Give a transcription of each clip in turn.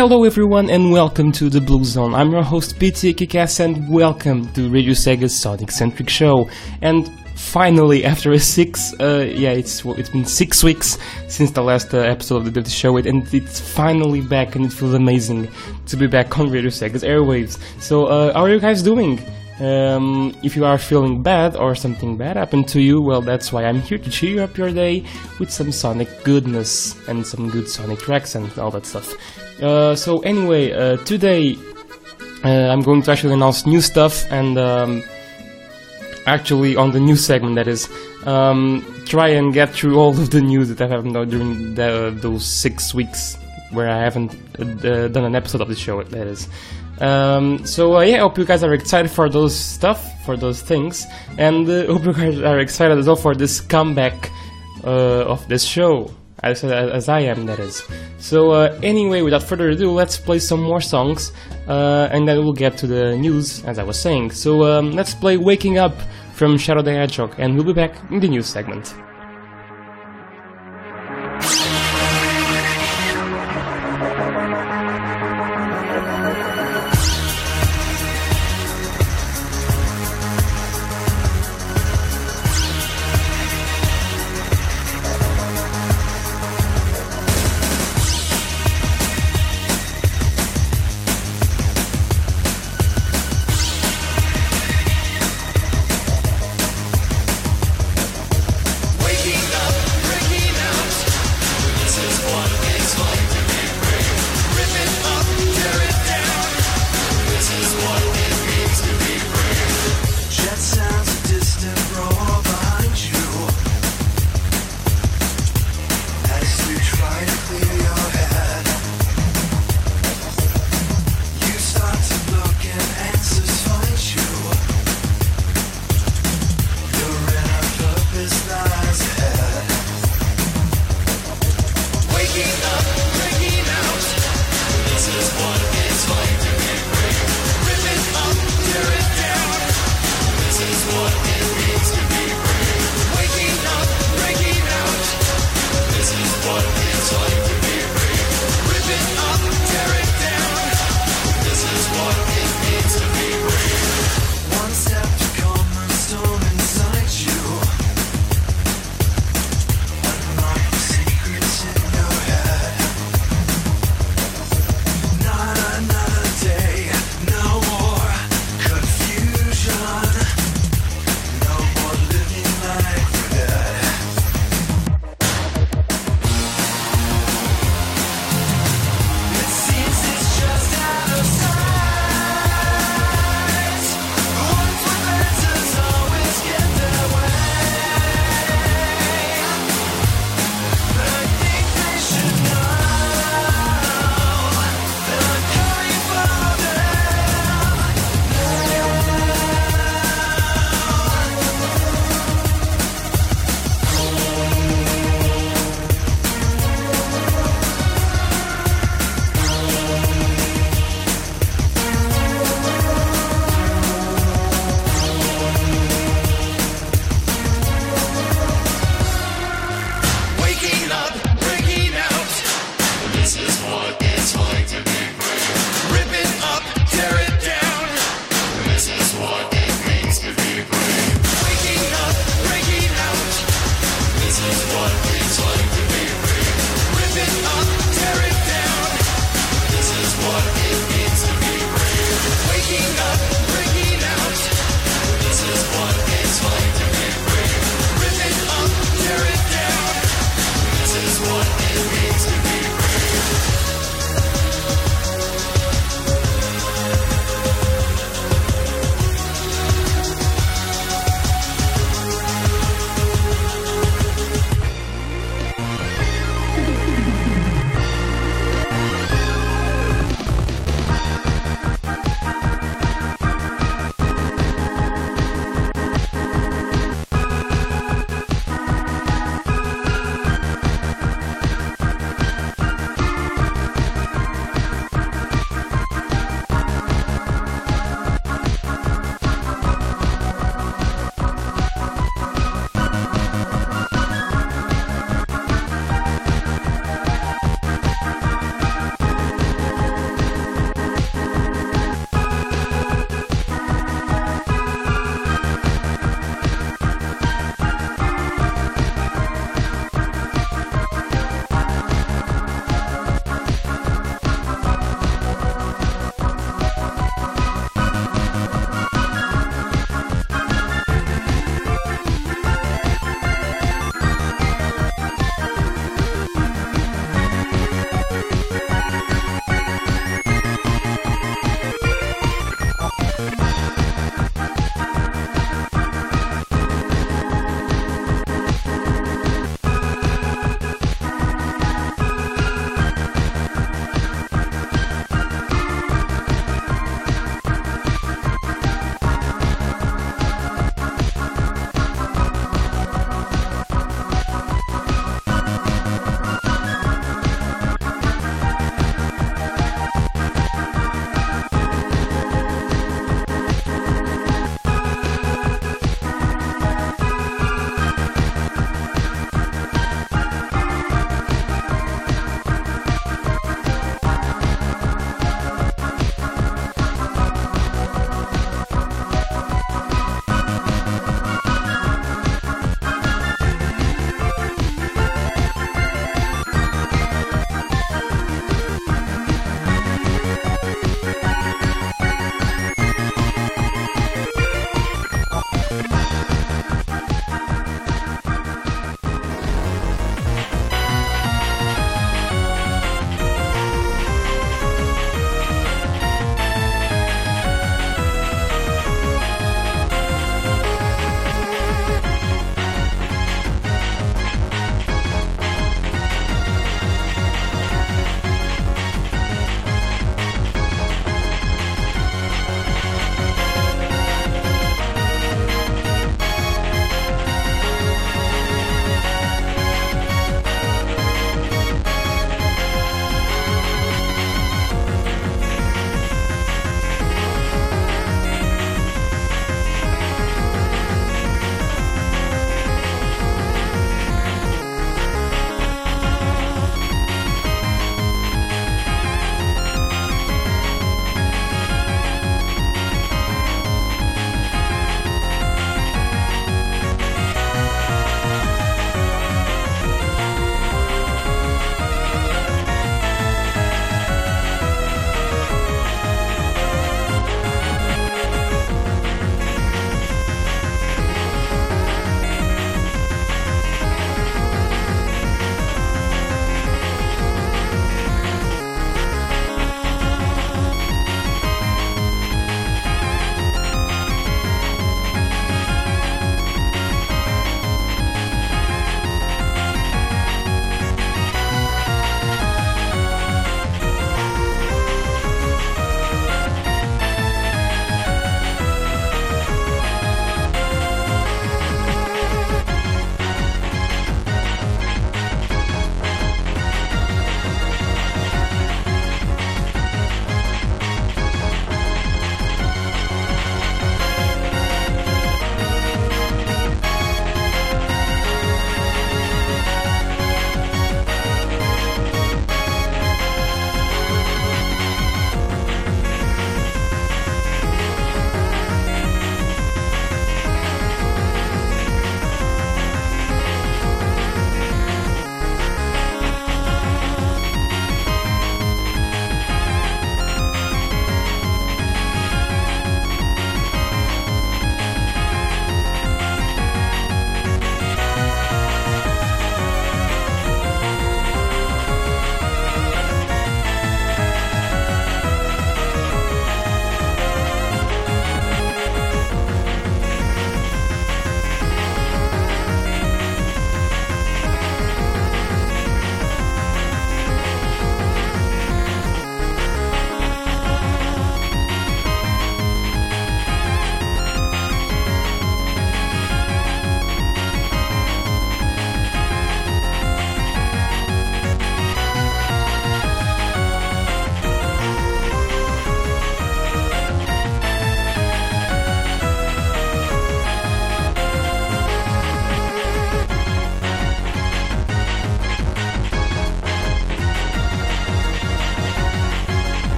Hello everyone and welcome to the Blue Zone. I'm your host PT Kikas and welcome to Radio Sega's Sonic Centric Show. And finally, after a six, uh, yeah, it's it's been six weeks since the last uh, episode of the Dirty Show, and it's finally back, and it feels amazing to be back on Radio Sega's airwaves. So, uh, how are you guys doing? Um, if you are feeling bad or something bad happened to you, well, that's why I'm here to cheer up your day with some Sonic goodness and some good Sonic tracks and all that stuff. Uh, so anyway, uh, today uh, I'm going to actually announce new stuff and um, actually on the news segment that is um, try and get through all of the news that I haven't done during the, those six weeks where I haven't uh, done an episode of the show. That is. Um, so uh, yeah, I hope you guys are excited for those stuff, for those things, and uh, hope you guys are excited as well for this comeback uh, of this show as, as I am, that is. So, uh, anyway, without further ado, let's play some more songs, uh, and then we'll get to the news, as I was saying. So, um, let's play Waking Up from Shadow the Hedgehog, and we'll be back in the news segment.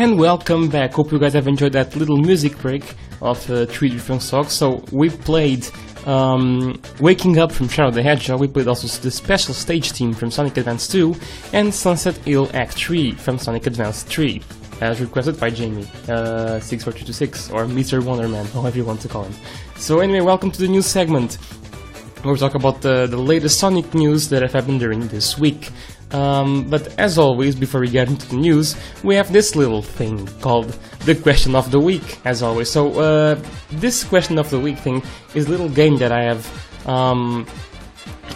And welcome back. Hope you guys have enjoyed that little music break of uh, three different songs. So we played um, Waking Up from Shadow the Hedgehog. We played also the special stage theme from Sonic Advance 2 and Sunset Hill Act 3 from Sonic Advance 3, as requested by Jamie uh, 64226 or Mr. Wonderman, however you want to call him. So anyway, welcome to the new segment. We'll talk about the, the latest Sonic news that have happened during this week. Um, but as always, before we get into the news, we have this little thing called the question of the week, as always. So, uh, this question of the week thing is a little game that I have um,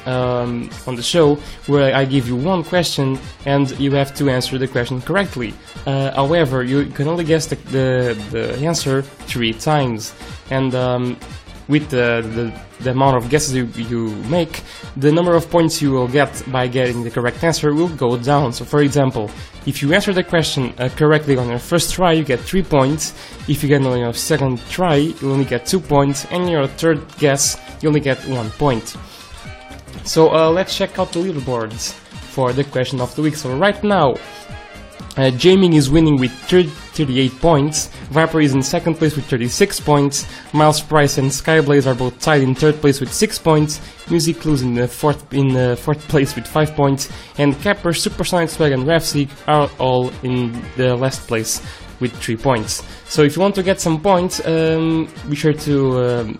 um, on the show where I give you one question and you have to answer the question correctly. Uh, however, you can only guess the, the, the answer three times. And um, with the, the, the amount of guesses you, you make, the number of points you will get by getting the correct answer will go down. So, for example, if you answer the question uh, correctly on your first try, you get 3 points. If you get on your second try, you only get 2 points. And your third guess, you only get 1 point. So, uh, let's check out the leaderboards for the question of the week. So, right now, uh, Jaming is winning with 30, 38 points, Viper is in second place with 36 points, Miles Price and Skyblaze are both tied in third place with 6 points, Music Clues in the fourth in the fourth place with 5 points, and Capper, Supersonic Swag and Rafseek are all in the last place with 3 points. So if you want to get some points, um, be sure to um,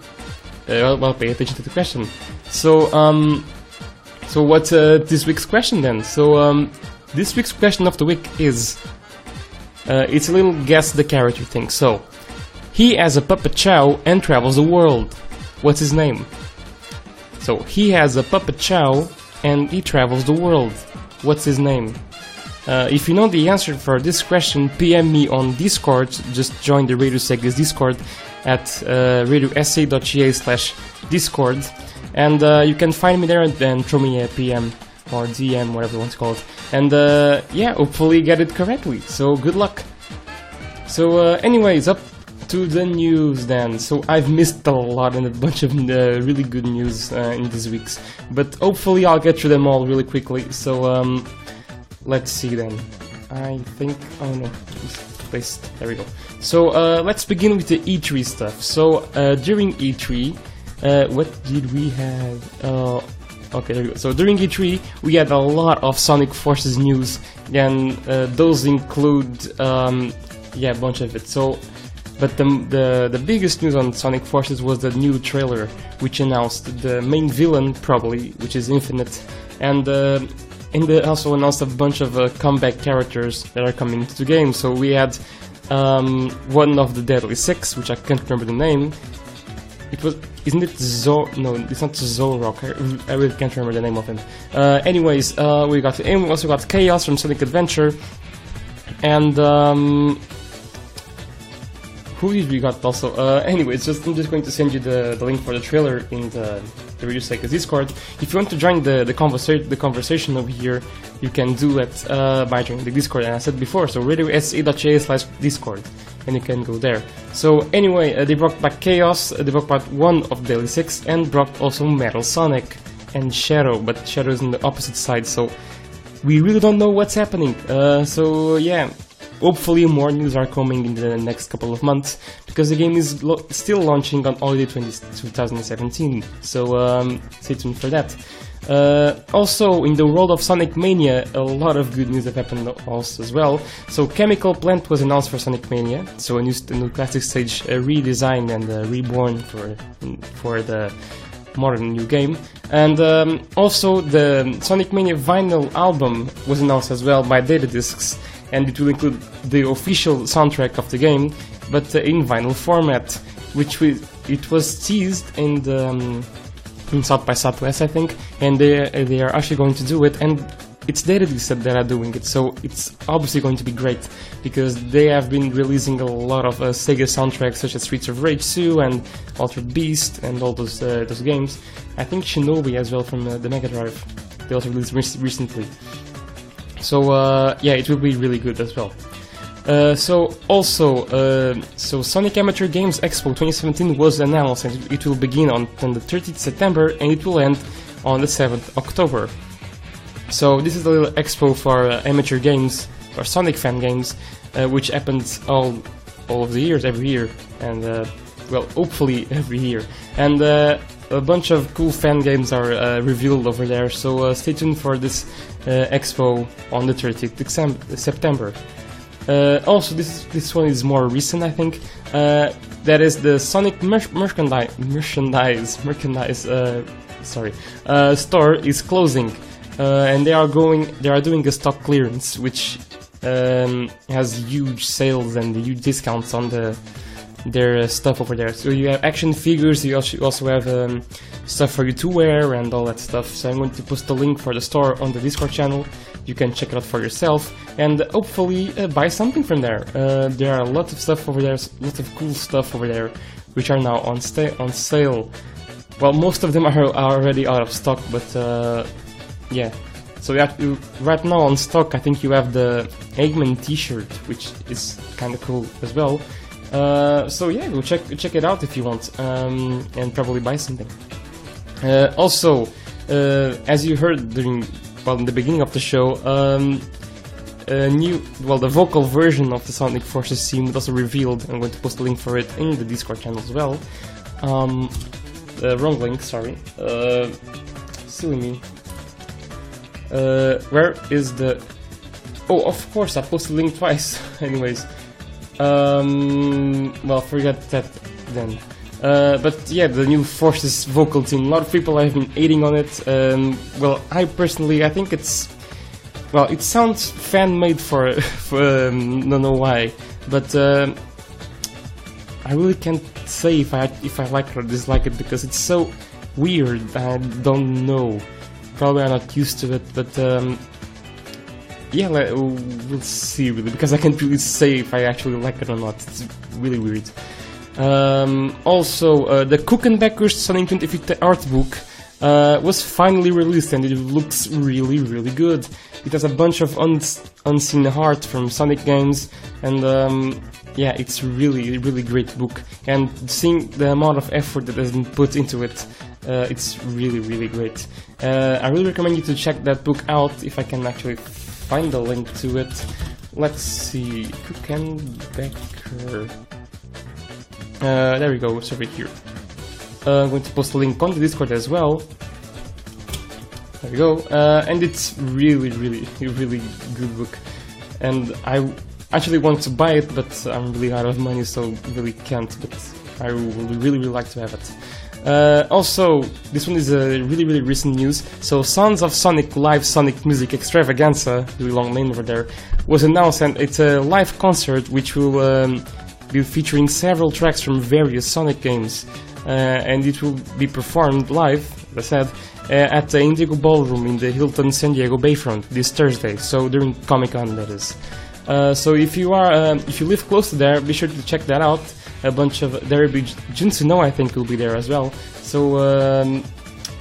uh, well pay attention to the question. So um, so what's uh, this week's question then? So um, this week's question of the week is uh, it's a little guess the character thing. So he has a puppet Chao and travels the world. What's his name? So he has a puppet Chao and he travels the world. What's his name? Uh, if you know the answer for this question, PM me on Discord. Just join the Radio Sega's Discord at uh, radiosa.ga slash Discord. And uh, you can find me there and then throw me a PM or DM, whatever you want to call it. And uh, yeah, hopefully get it correctly. So good luck. So, uh, anyways, up to the news then. So I've missed a lot and a bunch of uh, really good news uh, in these weeks, but hopefully I'll get through them all really quickly. So um, let's see then. I think. Oh no, placed. There we go. So uh, let's begin with the E3 stuff. So uh, during E3, uh, what did we have? Okay. So during E3, we had a lot of Sonic Forces news, and uh, those include, um, yeah, a bunch of it. So, but the, the the biggest news on Sonic Forces was the new trailer, which announced the main villain, probably, which is Infinite, and uh, and they also announced a bunch of uh, comeback characters that are coming to the game. So we had um, one of the Deadly Six, which I can't remember the name. It was isn't it Zo? No, it's not Zorok. I, I really can't remember the name of him. Uh, anyways, uh, we got and we also got Chaos from Sonic Adventure, and um, who did we got also? Uh, anyways, just I'm just going to send you the, the link for the trailer in the the Radio Sega's Discord. If you want to join the the conversation the conversation over here, you can do it uh, by joining the Discord. And I said before, so radiosa.ca slash Discord and you can go there. So anyway, uh, they brought back Chaos, uh, they brought back one of Deadly 6 and brought also Metal Sonic and Shadow, but Shadow is on the opposite side, so we really don't know what's happening. Uh, so yeah, hopefully more news are coming in the next couple of months because the game is lo- still launching on holiday 20- 2017. So um, stay tuned for that. Uh, also, in the world of Sonic Mania, a lot of good news have happened also as well. So, Chemical Plant was announced for Sonic Mania, so a new, a new classic stage redesigned and reborn for for the modern new game. And um, also, the Sonic Mania vinyl album was announced as well by Data Discs, and it will include the official soundtrack of the game, but uh, in vinyl format, which we, it was teased in the. Um, in South by Southwest, I think, and they they are actually going to do it, and it's Data Discs that, are doing it, so it's obviously going to be great because they have been releasing a lot of uh, Sega soundtracks such as Streets of Rage 2 and Altered Beast and all those uh, those games. I think Shinobi as well from uh, the Mega Drive. They also released re- recently. So uh, yeah, it will be really good as well. Uh, so also, uh, so Sonic Amateur Games Expo 2017 was announced, and it will begin on, the 30th September, and it will end on the 7th October. So this is a little expo for uh, amateur games, or Sonic fan games. uh, which happens all all of the years, every year, and uh, well, hopefully every year. And uh, a bunch of cool fan games are uh, revealed over there. So uh, stay tuned for this uh, expo on the 30th Decem- September. Uh, also, this this one is more recent, I think. Uh, that is the Sonic mer- merchandise merchandise merchandise. Uh, sorry, store is closing, and they are going. They are doing a stock clearance, which um, has huge sales and huge discounts on the their uh, stuff over there. So you have action figures. You also have um, stuff for you to wear and all that stuff. So I'm going to post the link for the store on the Discord channel. You can check it out for yourself and hopefully uh, buy something from there. Uh, there are a lot of stuff over there, lots of cool stuff over there, which are now on on sale. Well, most of them are, are already out of stock, but uh, yeah. So right now on stock, I think you have the Eggman T-shirt, which is kind of cool as well. Uh, so yeah, go check check it out if you want, um, and probably buy something. Uh, also, uh, as you heard during well in the beginning of the show, um, a new well the vocal version of the Sonic Forces theme was also revealed. I'm going to post a link for it in the Discord channel as well. Um, uh, wrong link, sorry. Uh, silly me. Where is the? Oh, of course, I posted the link twice. Anyways, um, well, forget that then. Uh, but yeah, the new Forces vocal team. A lot of people have been hating on it. Um, well, I personally, I think it's well, it sounds fan made for, for um, don't know why, but um I really can't say if I if I like or dislike it because it's so weird. I don't know. Probably I'm not used to it, but um, yeah, we'll see really because I can't really say if I actually like it or not. It's really weird. Um, also, uh, the Cook & Becker's Sonic 2050 art book uh, was finally released and it looks really, really good. It has a bunch of uns- unseen art from Sonic games and um, yeah, it's really, really great book. And seeing the amount of effort that has been put into it, uh, it's really, really great. Uh, I really recommend you to check that book out if I can actually find the link to it. Let's see, Cook & Becker. Uh, there we go, it's over here. Uh, I'm going to post a link on the Discord as well. There we go. Uh, and it's really, really, really good book. And I actually want to buy it, but I'm really out of money, so really can't. But I would really, really like to have it. Uh, also, this one is a really, really recent news. So, Sons of Sonic Live Sonic Music Extravaganza, really long name over there, was announced, and it's a live concert which will um, be featuring several tracks from various Sonic games, uh, and it will be performed live, as I said, uh, at the Indigo Ballroom in the Hilton San Diego Bayfront this Thursday. So during Comic Con, that is. Uh, so if you are, um, if you live close to there, be sure to check that out. A bunch of there will be Jun Senoue, I think, will be there as well. So um,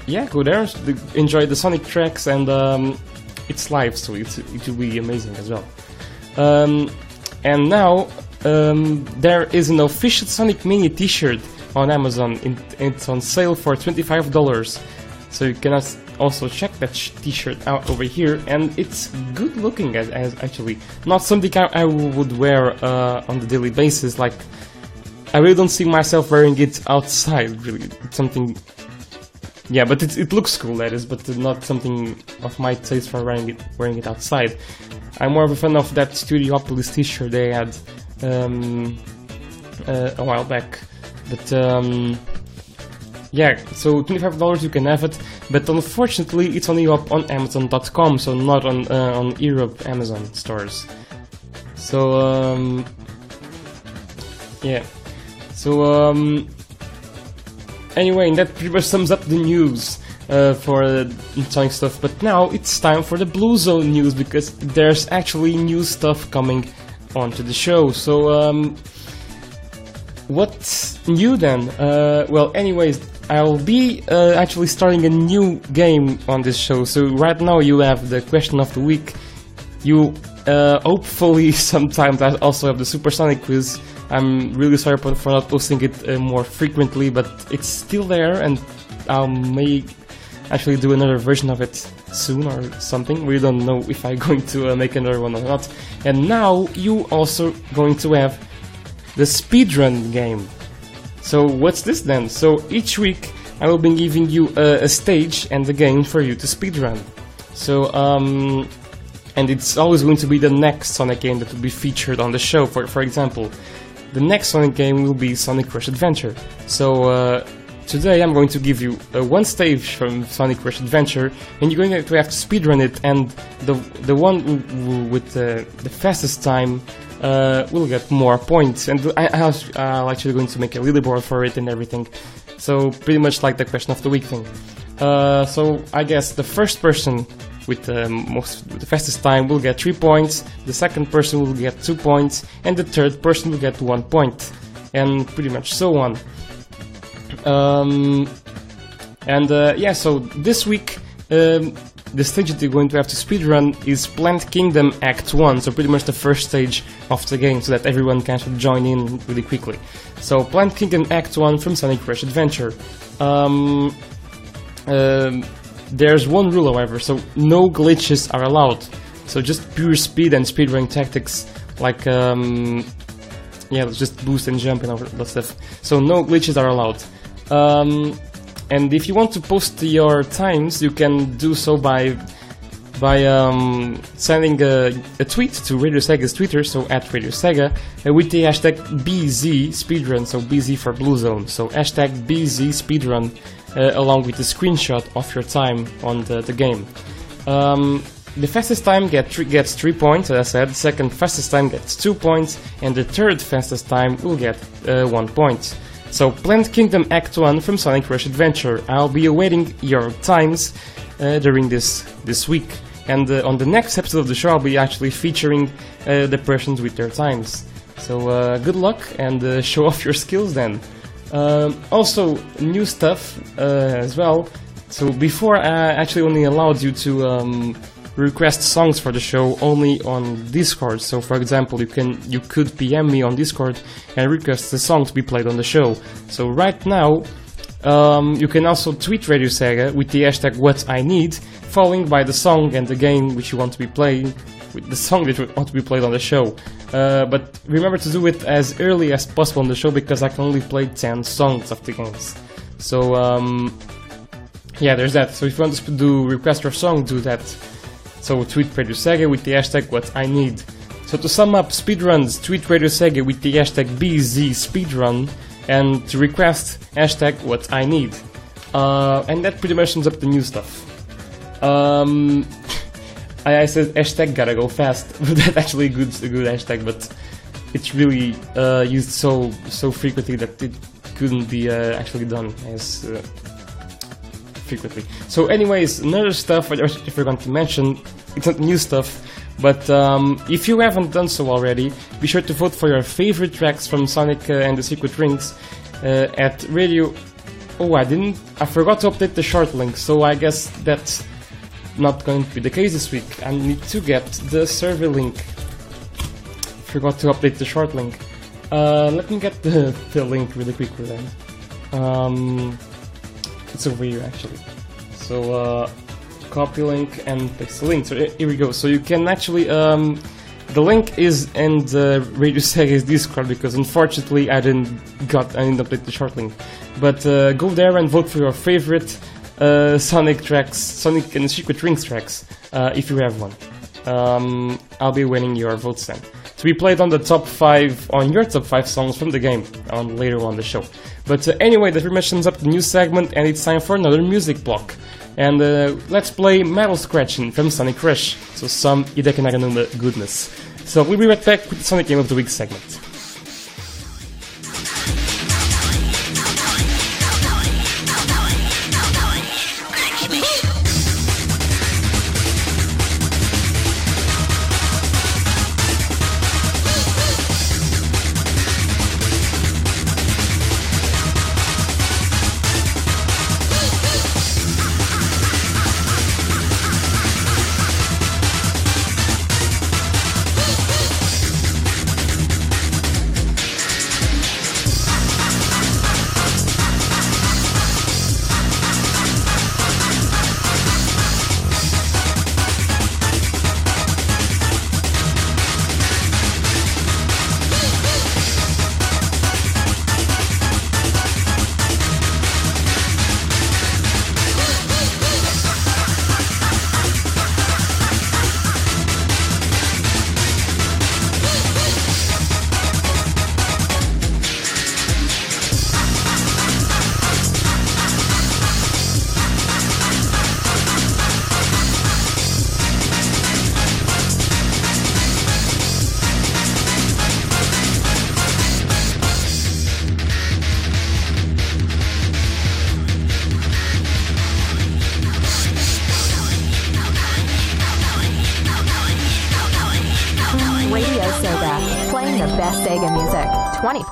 yeah, go there, enjoy the Sonic tracks, and um, it's live, so it's, it will be amazing as well. Um, and now um, there is an official Sonic Mania T-shirt on Amazon. It's on sale for twenty-five dollars, so you can also check that sh- T-shirt out over here. And it's good looking, as, as actually not something I, I would wear uh, on the daily basis. Like I really don't see myself wearing it outside. Really, it's something. Yeah, but it, it looks cool, that is, but not something of my taste for wearing it wearing it outside. I'm more of a fan of that Studiopolis T-shirt they had um, uh, a while back. But um, yeah, so twenty-five dollars you can have it, but unfortunately it's only up on Amazon.com, so not on uh, on Europe Amazon stores. So um, yeah, so um, anyway, that pretty much sums up the news uh, for uh, Sonic stuff. But now it's time for the Blue Zone news because there's actually new stuff coming onto the show. So, um, what's new then? Uh, well, anyways, I'll be uh, actually starting a new game on this show. So right now you have the question of the week. You uh, hopefully sometimes I also have the Supersonic quiz. I'm really sorry for not posting it uh, more frequently, but it's still there, and I'll make actually do another version of it soon or something. We don't know if I'm going to uh, make another one or not. And now you also going to have the speedrun game. So what's this then? So each week I will be giving you a, a stage and a game for you to speedrun. So um, and it's always going to be the next Sonic game that will be featured on the show. For for example, the next Sonic game will be Sonic Rush Adventure. So uh, today I'm going to give you uh, one stage from Sonic Rush Adventure, and you're going to have to speedrun it. And the the one with the, the fastest time uh, will get more points. And I, was uh, actually going to make a leaderboard for it and everything. So pretty much like the question of the week thing. Uh, so I guess the first person with the most with the fastest time will get three points. The second person will get two points, and the third person will get one point, and pretty much so on. Um, and uh, yeah, so this week. Um, the stage that you're going to have to speedrun is Plant Kingdom Act 1, so pretty much the first stage of the game, so that everyone can join in really quickly. So, Plant Kingdom Act 1 from Sonic Rush Adventure. Um, um, there's one rule, however, so no glitches are allowed. So just pure speed and speedrunning tactics, like um, yeah, just boost and jump and all that stuff. So no glitches are allowed. Um, and if you want to post your times, you can do so by by um, sending a, a, tweet to Radio Sega's Twitter, so at Radio Sega, uh, with the hashtag BZ Speedrun, so BZ for Blue Zone. So hashtag BZ Speedrun, along with the screenshot of your time on the, the game. Um, the fastest time get three, gets 3 points, as I said, the second fastest time gets 2 points, and the third fastest time will get uh, 1 point. So, Plant Kingdom Act 1 from Sonic Rush Adventure. I'll be awaiting your times uh, during this, this week. And uh, on the next episode of the show, I'll be actually featuring uh, the persons with their times. So, uh, good luck and uh, show off your skills then. Um, also, new stuff uh, as well. So, before I actually only allowed you to. Um, request songs for the show only on Discord. So, for example, you can you could PM me on Discord and request the song to be played on the show. So right now, um, you can also tweet Radio Sega with the hashtag What I Need, following by the song and the game which you want to be playing, with the song that you want to be played on the show. Uh, but remember to do it as early as possible on the show because I can only play 10 songs of the games. So, um, yeah, there's that. So if you want to do request your song, do that. So tweet Radio Sega with the hashtag what I need. So to sum up speedruns, tweet Radio Sega with the hashtag BZSpeedrun and to request hashtag what I need. Uh, and that pretty much sums up the new stuff. Um, I, I, said hashtag gotta go fast, that's actually a good, a good hashtag, but it's really uh, used so so frequently that it couldn't be uh, actually done as uh, frequently. So, anyways, another stuff I forgot to mention. It's not new stuff, but um, if you haven't done so already, be sure to vote for your favorite tracks from Sonic uh, and the Secret Rings uh, at Radio. Oh, I didn't. I forgot to update the short link, so I guess that's not going to be the case this week. I need to get the survey link. Forgot to update the short link. Uh, let me get the, the link really quickly then. Um, it's over here actually. So uh, copy link and paste the link. So here we go. So you can actually um, the link is in the Radio Sega's Discord because unfortunately I didn't got I didn't update the short link. But uh, go there and vote for your favorite uh, Sonic tracks, Sonic and Secret Rings tracks, uh, if you have one. Um, I'll be winning your votes then. To be played on the top 5, on your top 5 songs from the game, on later on the show. But uh, anyway, that pretty much sums up the new segment, and it's time for another music block. And uh, let's play Metal Scratching from Sonic Rush, so some Hideki Naganuma goodness. So we'll be right back with the Sonic Game of the Week segment.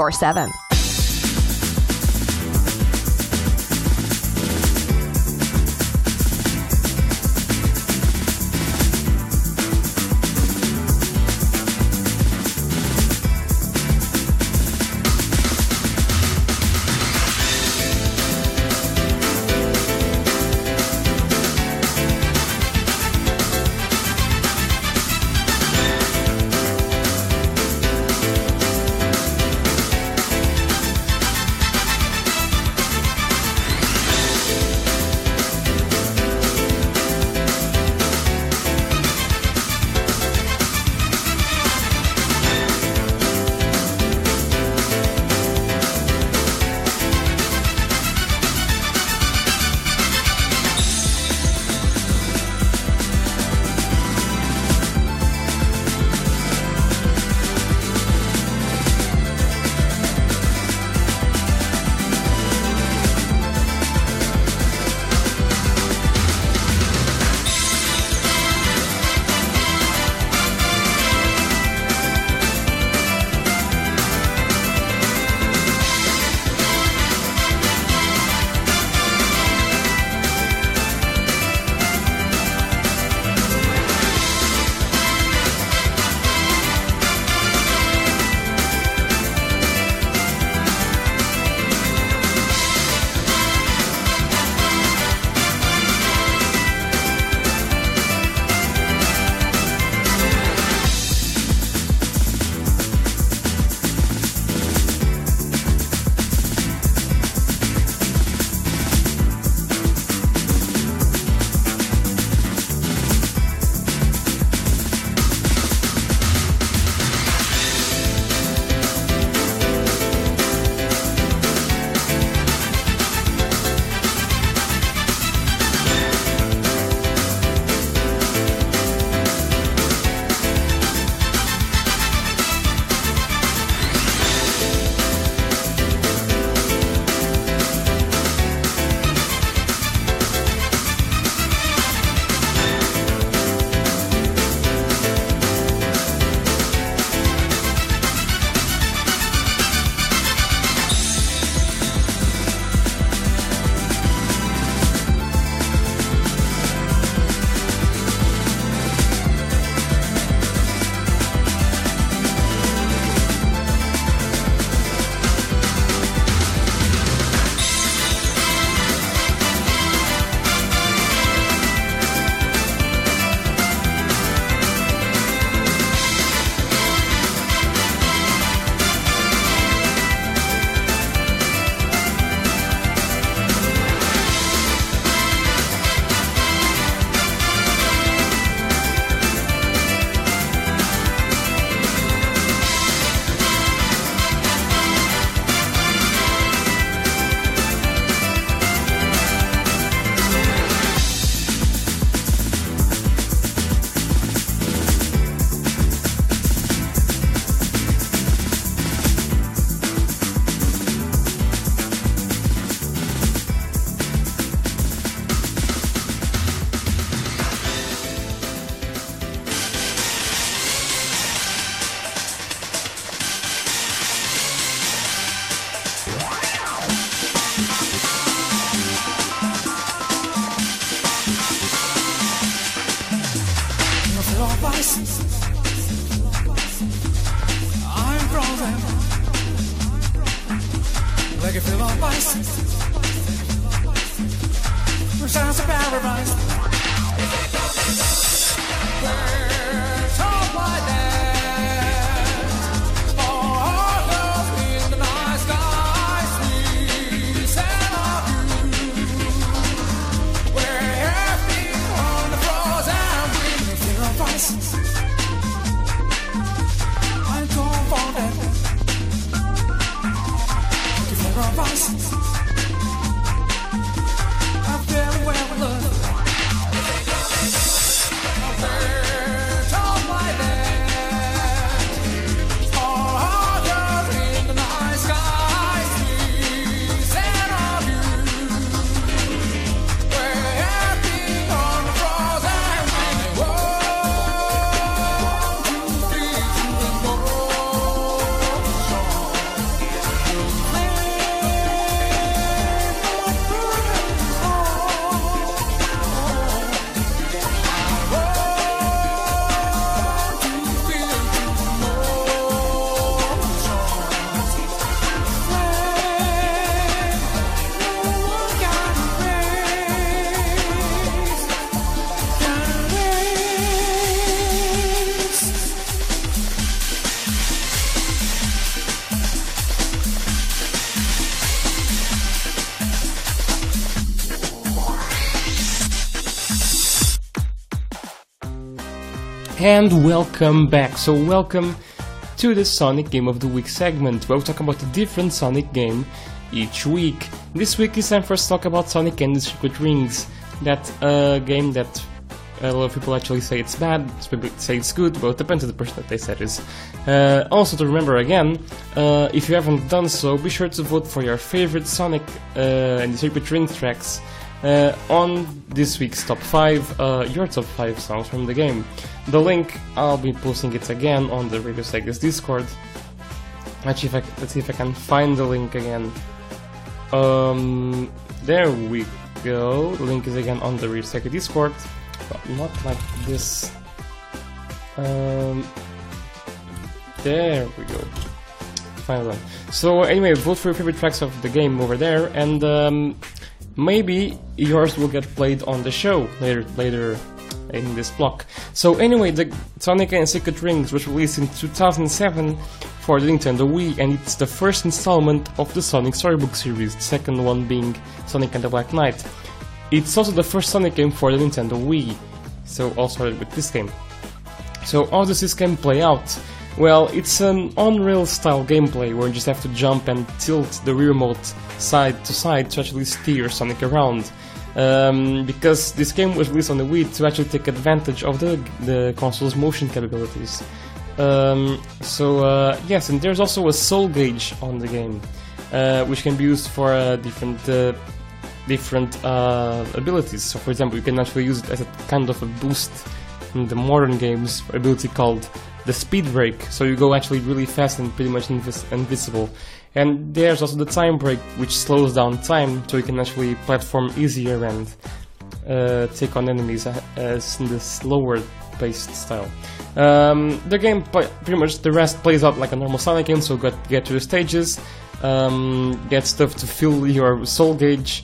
24 7. And welcome back. So, welcome to the Sonic Game of the Week segment where we talk about a different Sonic game each week. This week is time for us to talk about Sonic and the Secret Rings, that uh, game that a lot of people actually say it's bad, people say it's good, but it depends on the person that they said is. Uh, also, to remember again, uh, if you haven't done so, be sure to vote for your favorite Sonic uh, and the Secret Ring tracks uh, on this week's top 5, uh, your top 5 songs from the game. The link, I'll be posting it again on the Radio Sega's Discord. Actually, if I, let's see if I can find the link again. Um, there we go. The link is again on the Radio Sega Discord, but not like this. Um, there we go. Final one. So anyway, vote for your favorite tracks of the game over there, and um, maybe yours will get played on the show later later in this block. So anyway, the Sonic and Secret Rings was released in 2007 for the Nintendo Wii, and it's the first installment of the Sonic Storybook series, the second one being Sonic and the Black Knight. It's also the first Sonic game for the Nintendo Wii, so all started with this game. So how does this game play out? Well, it's an on-rail style gameplay where you just have to jump and tilt the remote side to side to actually steer Sonic around. Um, because this game was released on the Wii to actually take advantage of the, the console's motion capabilities. Um, so uh, yes, and there's also a soul gauge on the game, uh, which can be used for uh, different uh, different uh, abilities. So, for example, you can actually use it as a kind of a boost in the modern games ability called the speed break. So you go actually really fast and pretty much invis- invisible. And there's also the time break, which slows down time, so you can actually platform easier and uh, take on enemies as in the slower paced style. Um, the game, pretty much the rest plays out like a normal Sonic game, so get get to the stages, um, get stuff to fill your soul gauge,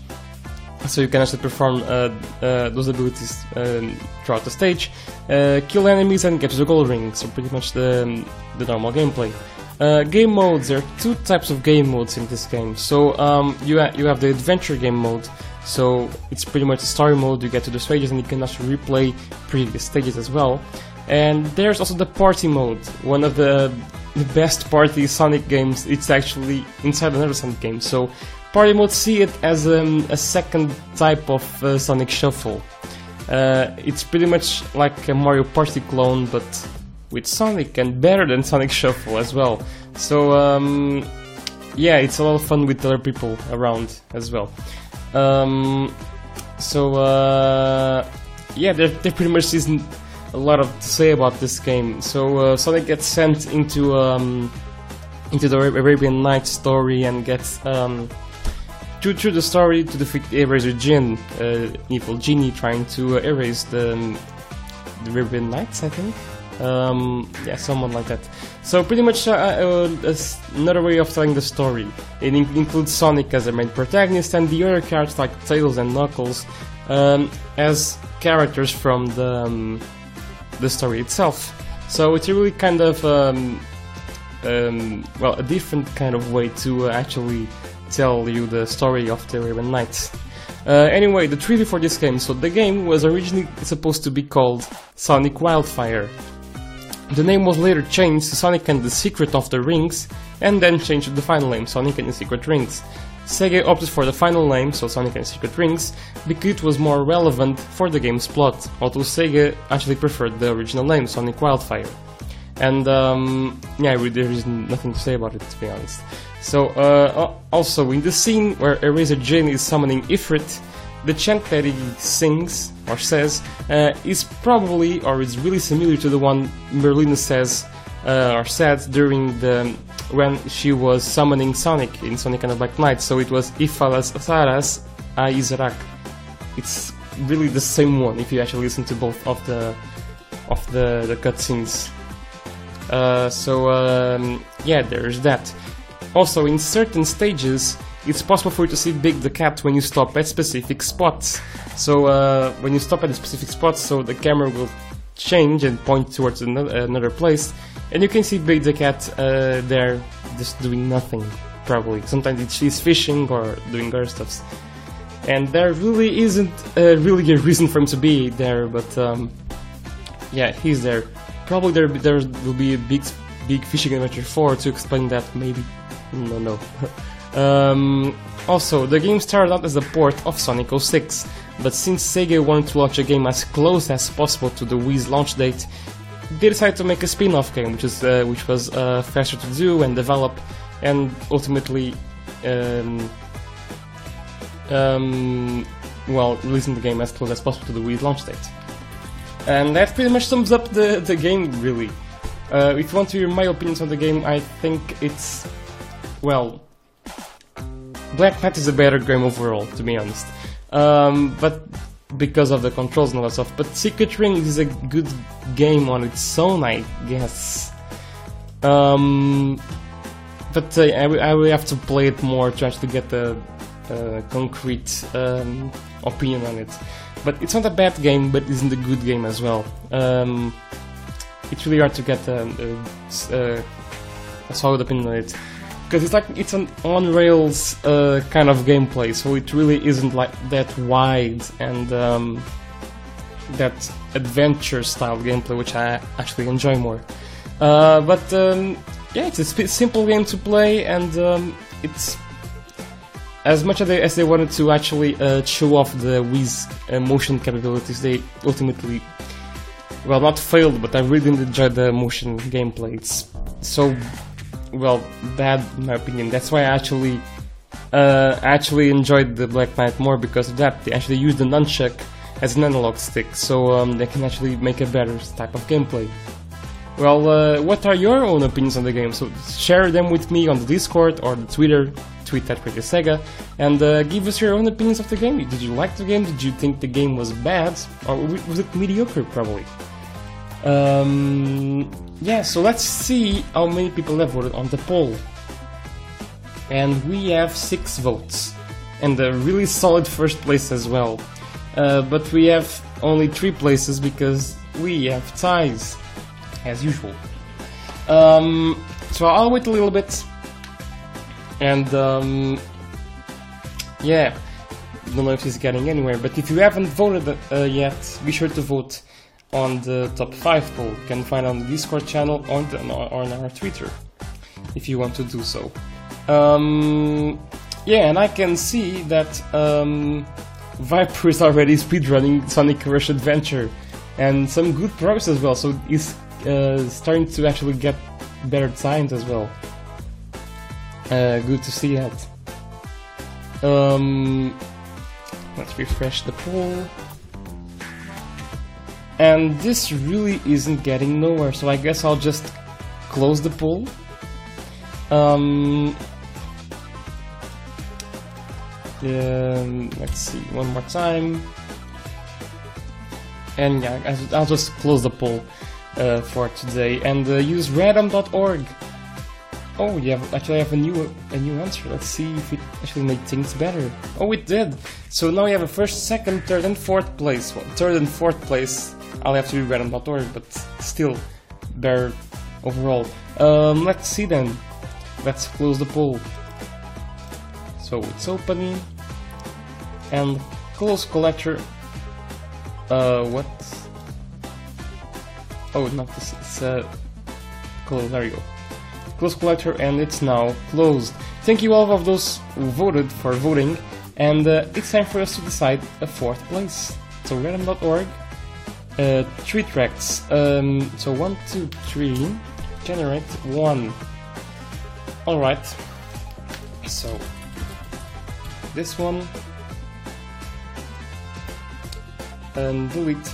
so you can actually perform uh, uh, those abilities um, throughout the stage, uh, kill enemies and get the gold ring. So pretty much the the normal gameplay. Uh, game modes. There are two types of game modes in this game. So um, you ha- you have the adventure game mode. So it's pretty much story mode. You get to the stages and you can actually replay previous stages as well. And there's also the party mode, one of the the best party Sonic games. It's actually inside another Sonic game. So party mode see it as um, a second type of uh, Sonic Shuffle. Uh, it's pretty much like a Mario Party clone, but with Sonic and better than Sonic Shuffle as well. So um, yeah, it's a lot of fun with other people around as well. Um, so uh, yeah, there, there pretty much isn't a lot of to say about this game. So uh, Sonic gets sent into um, into the Arabian Nights story and gets um, through, through the story to defeat Erazor Djinn, uh, evil genie trying to uh, erase the, um, the Arabian Nights, I think. Um, yeah, someone like that. So pretty much uh, uh, another way of telling the story. It in- includes Sonic as the main protagonist and the other characters like Tails and Knuckles um, as characters from the um, the story itself. So it's really kind of um, um, well a different kind of way to uh, actually tell you the story of the Arabian Nights. Uh, anyway, the trivia for this game. So the game was originally supposed to be called Sonic Wildfire. The name was later changed to Sonic and the Secret of the Rings, and then changed to the final name, Sonic and the Secret Rings. Sega opted for the final name, so Sonic and the Secret Rings, because it was more relevant for the game's plot, although Sega actually preferred the original name, Sonic Wildfire. And um, yeah, there is nothing to say about it, to be honest. So, uh, also in the scene where Eraser Jane is summoning Ifrit, the chant that he sings or says uh, is probably or is really similar to the one Merlina says uh, or said during the when she was summoning Sonic in Sonic and the Black Knight. So it was Ifalas Saras a Izarak. It's really the same one if you actually listen to both of the of the the cutscenes. Uh, so um, yeah, there's that. Also, in certain stages, it's possible for you to see Big the Cat when you stop at specific spots. So uh, when you stop at a specific spot, so the camera will change and point towards another, place, and you can see Big the Cat uh, there just doing nothing. Probably sometimes she's fishing or doing other stuffs, and there really isn't uh, really a reason for him to be there, but um, yeah, he's there probably there there will be a big big fishing adventure 4 to explain that maybe no no um, also the game started out as a port of Sonic 06 but since Sega wanted to launch a game as close as possible to the Wii's launch date they decided to make a spin-off game which is uh, which was uh, faster to do and develop and ultimately um, um, well releasing the game as close as possible to the Wii launch date and that pretty much sums up the, the game, really. Uh, if you want to hear my opinions on the game, I think it's. Well. Black Knight is a better game overall, to be honest. Um, but because of the controls and all that stuff. But Secret Ring is a good game on its own, I guess. Um, but uh, I, will- have to play it more to actually get a, a concrete um, opinion on it. But it's not a bad game, but isn't a good game as well. Um, it's really hard to get a solid opinion on it because it's like it's an on rails uh, kind of gameplay, so it really isn't like that wide and um, that adventure style gameplay, which I actually enjoy more. Uh, but um, yeah, it's a simple game to play, and um, it's as much as they, as they wanted to actually uh, show off the Wii's motion capabilities, they ultimately, well, not failed, but I really enjoyed the motion gameplay. It's so, well, bad in my opinion. That's why I actually, uh, actually enjoyed the Black Knight more because of that. They actually used the nunchuck as an analog stick, so um, they can actually make a better type of gameplay. Well, uh, what are your own opinions on the game? So share them with me on the Discord or the Twitter, tweet at Radio Sega, and uh, give us your own opinions of the game. Did you like the game? Did you think the game was bad? Or was it mediocre, probably? Um, yeah, so let's see how many people have voted on the poll. And we have six votes, and a really solid first place as well. Uh, but we have only three places because we have ties as usual. Um, so I'll wait a little bit, and um, yeah, don't know if it's getting anywhere. But if you haven't voted uh, yet, be sure to vote on the top five poll. You can find on the Discord channel or on our Twitter if you want to do so. Um, yeah, and I can see that um, Viper is already speedrunning Sonic Rush Adventure, and some good progress as well. So he's uh, starting to actually get better times as well. Uh, good to see that. Um, let's refresh the poll. And this really isn't getting nowhere, so I guess I'll just close the poll. Um, um, let's see, one more time. And yeah, I'll just close the poll uh, for today and uh, use random.org. Oh, yeah, actually I have a new a new answer. Let's see if it actually made things better. Oh, it did. So now we have a first, second, third, and fourth place. Well, third and fourth place. I'll have to do random.org, but still better overall. Um, let's see then. Let's close the poll. So it's opening and close collector. Uh, what? Oh, not this. It's uh, close. There you go. Close collector, and it's now closed. Thank you all of those who voted for voting, and uh, it's time for us to decide a fourth place. So random.org, uh, three tracks. Um, so one, two, three, generate one. All right. So this one and delete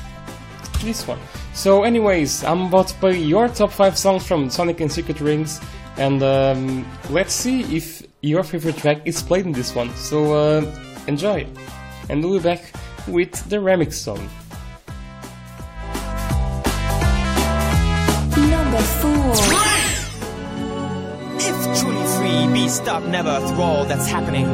this one. So, anyways, I'm about to play your top 5 songs from Sonic and Secret Rings, and um, let's see if your favorite track is played in this one. So, uh, enjoy, and we'll be back with the remix song. Four. If truly free, be stopped never through all that's happening.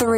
Number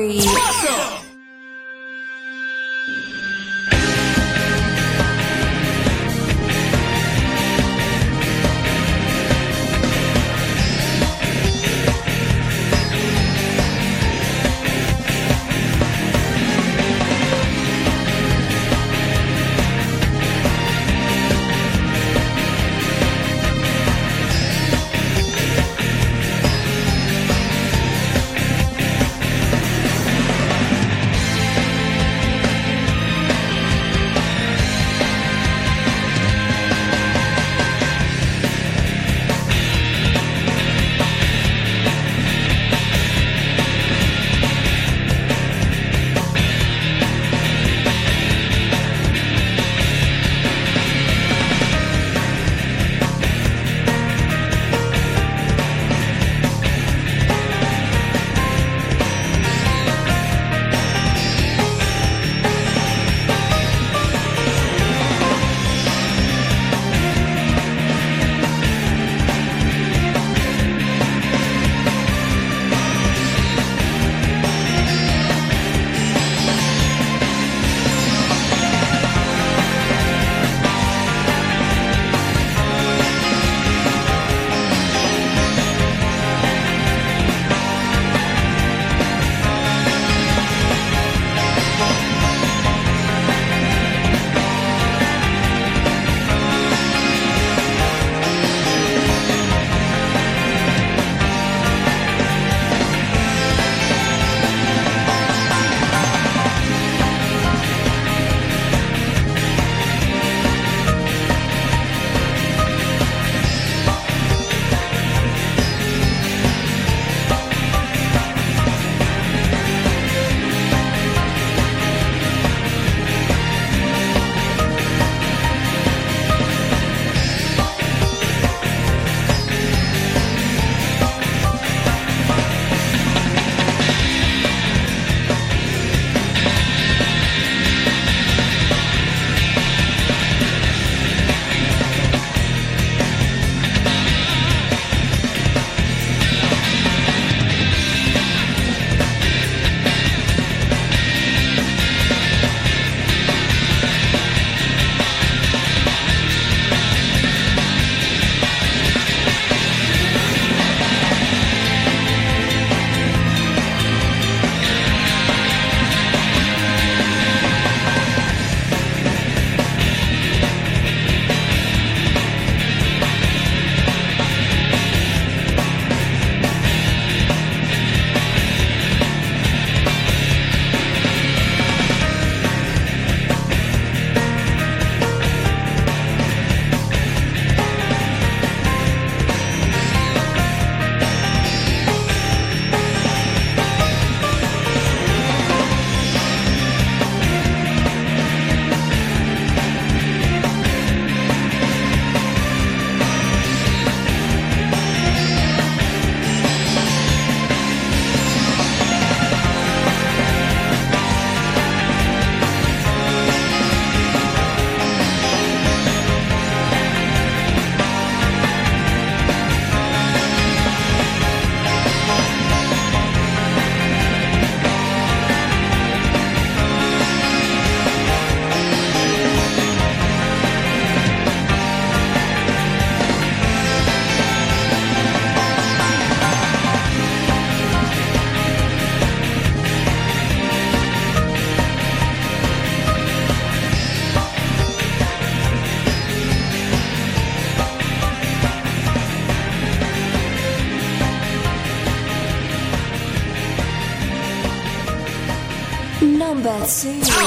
3. Number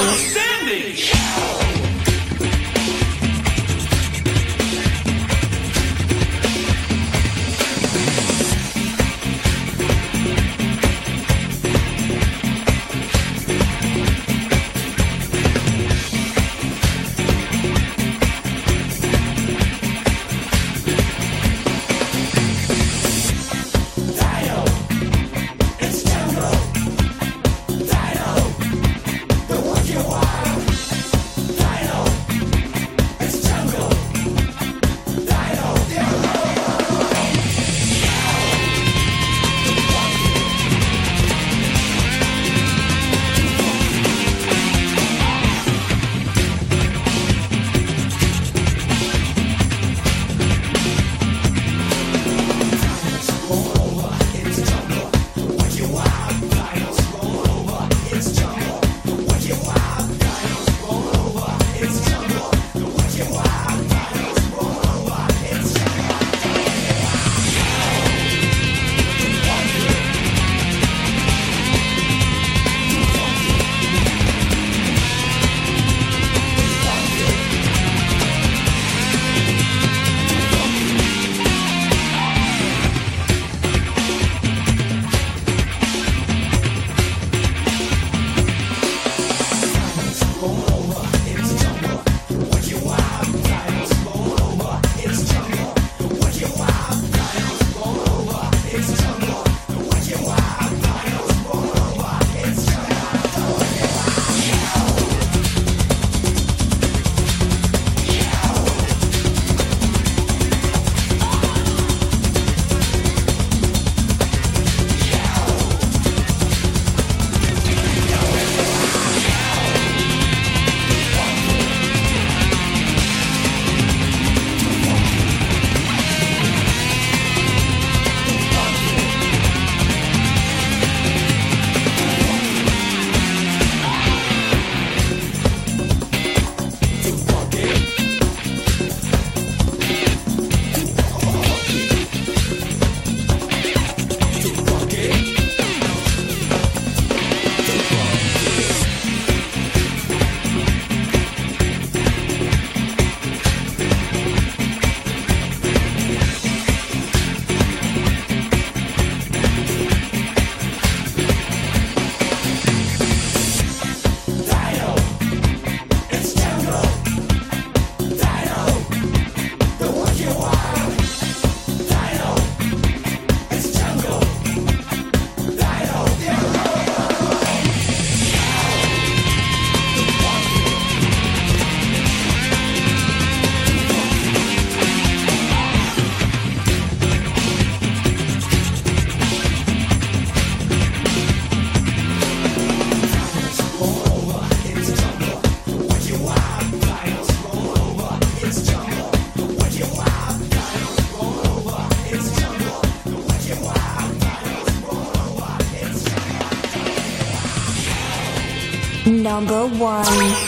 Number one.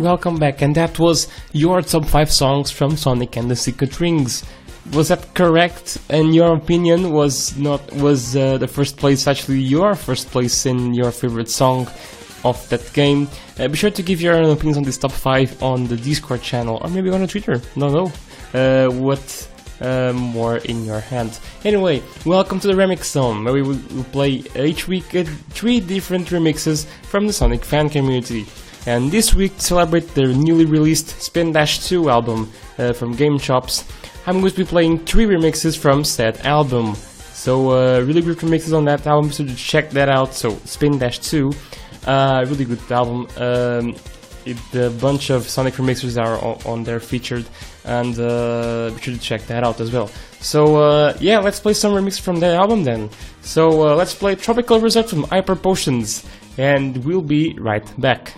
And welcome back. And that was your top 5 songs from Sonic and the Secret Rings. Was that correct? In your opinion, was not was uh, the first place actually your first place in your favorite song of that game? Uh, be sure to give your own opinions on this top 5 on the Discord channel or maybe on Twitter. No, no. Uh, what uh, more in your hand. Anyway, welcome to the Remix Zone, where we will will play each week uh, three different remixes from the Sonic fan community. And this week, to celebrate their newly released Spin Dash 2 album uh, from GameChops, I'm going to be playing three remixes from said album. So, uh, really good remixes on that album, so check that out. So, Spin Dash 2, uh, really good album. Um, it, a bunch of Sonic remixers are on, on there featured, and uh, be sure to check that out as well. So uh, yeah, let's play some remixes from that album then. So uh, let's play Tropical Resort from Hyper Potions, and we'll be right back.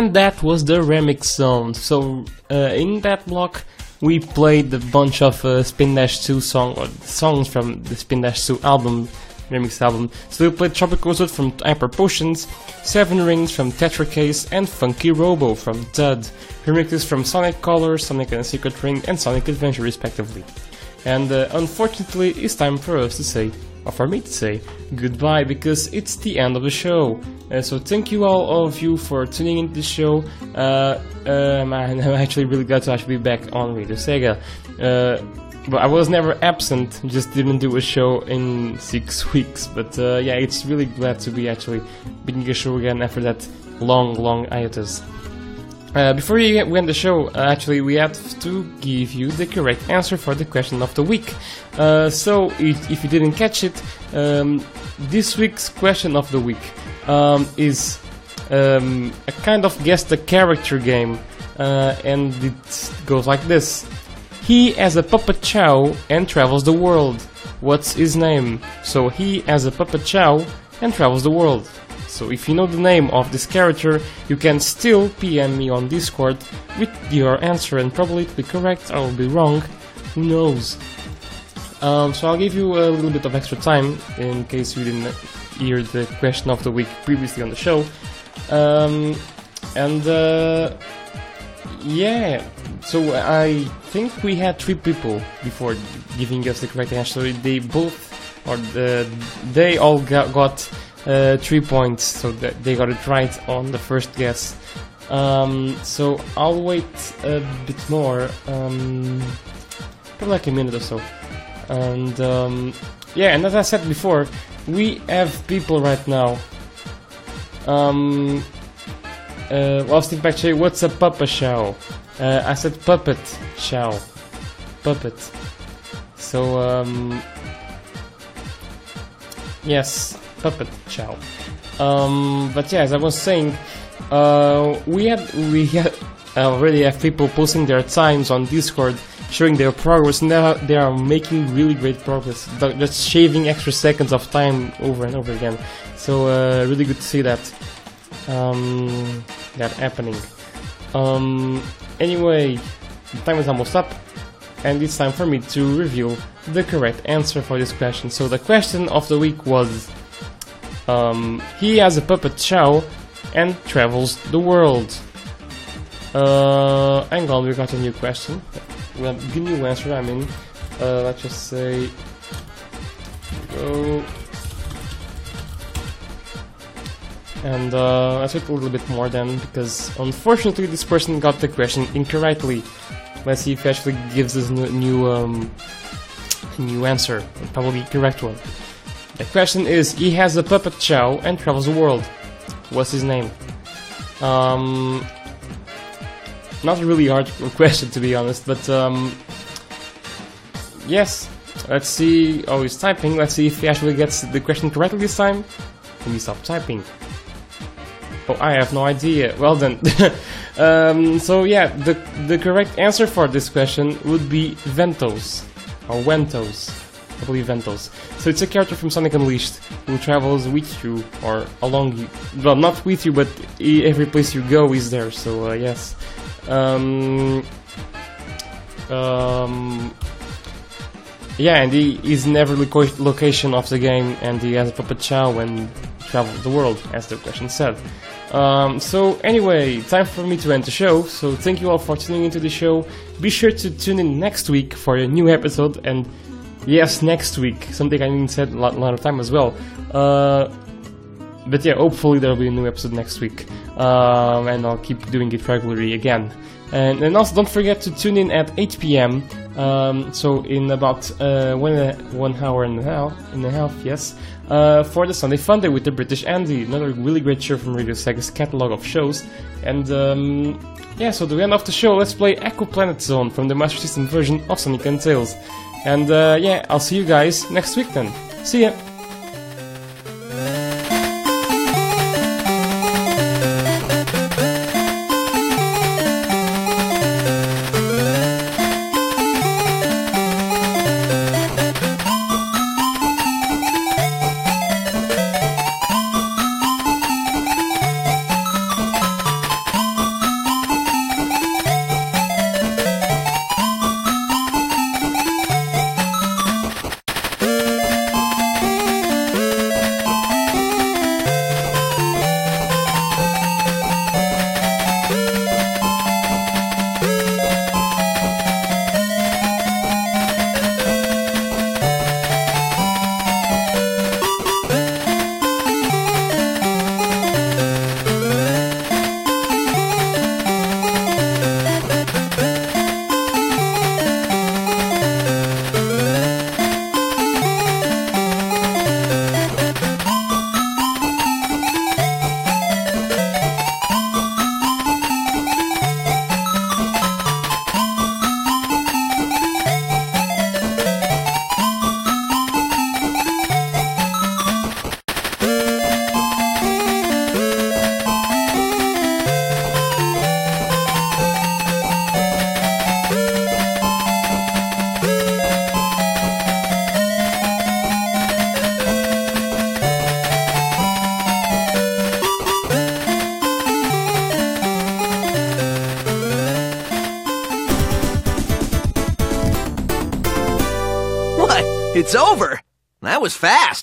And that was the remix zone. So uh, in that block, we played a bunch of uh, Spin Dash 2 song or songs from the Spin Dash 2 album, remix album. So we played Tropical Resort from Hyper Potions, Seven Rings from TetraCase, and Funky Robo from Dud. Remixes from Sonic Color, Sonic and Secret Ring, and Sonic Adventure respectively. And uh, unfortunately, it's time for us to say or for me to say goodbye because it's the end of the show. Uh, so thank you all of you for tuning into the show. Uh, um, I'm actually really glad to actually be back on Radio Sega. Uh, but I was never absent, just didn't do a show in six weeks. But uh, yeah, it's really glad to be actually beginning a show again after that long, long hiatus. Uh, before we end the show, uh, actually, we have to give you the correct answer for the question of the week. Uh, so, if, if you didn't catch it, um, this week's question of the week um, is um, a kind of guess the character game, uh, and it goes like this: He has a puppet Chao and travels the world. What's his name? So he has a puppet Chao and travels the world. So if you know the name of this character, you can still PM me on Discord with your answer and probably it'll be correct, I will be wrong, who knows. Um, so I'll give you a little bit of extra time in case you didn't hear the question of the week previously on the show. Um, and uh, yeah, so I think we had three people before giving us the correct answer. They both, or the, they all got, got uh, three points, so that they got it right on the first guess. Um, so I'll wait a bit more, um, probably like a minute or so. And um, yeah, and as I said before, we have people right now. Um, uh, well, Steve back what's a puppet show? Uh, I said puppet show. Puppet. So, um, yes, puppet show. Um, but yeah, as I was saying, uh, we had we had already have people posting their times on Discord, showing their progress. Now they are making really great progress, just shaving extra seconds of time over and over again. So uh, really good to see that um, that happening. Um, anyway, the time is almost up, and it's time for me to reveal the correct answer for this question. So the question of the week was: um, He has a puppet Chao and travels the world. Uh, hang on, we got a new question. Well, the new answer. I mean, uh, let's just say go. And uh, let's wait a little bit more then, because unfortunately this person got the question incorrectly. Let's see if he actually gives us a new um, new answer, probably correct one. The question is: He has a puppet show and travels the world. What's his name? Um, not a really hard question to be honest, but um, yes. Let's see. Oh, he's typing. Let's see if he actually gets the question correctly this time. Can you stop typing? Oh, I have no idea. Well then. um, so yeah, the the correct answer for this question would be Ventos or Ventos. I believe Ventos. So it's a character from Sonic Unleashed who travels with you or along you. Well, not with you, but every place you go is there. So uh, yes. Um, um, yeah, and he is in every location of the game, and he has a puppet Chao and travel the world, as the question said. Um, so anyway, time for me to end the show. So thank you all for tuning into the show. Be sure to tune in next week for a new episode, and yes, next week, something I didn't said a lot, lot of time as well. Uh, but yeah, hopefully there'll be a new episode next week, um, and I'll keep doing it regularly again. And, and also don't forget to tune in at 8 p.m. Um, so in about uh, one one hour and a half, and a half, yes, uh, for the Sunday Fun Day with the British Andy, another really great show from Radio Sega's catalog of shows. And um, yeah, so to end off the show, let's play Aqua Planet Zone from the Master System version of Sonic and Tails. And uh, yeah, I'll see you guys next week then. See ya. Was fast.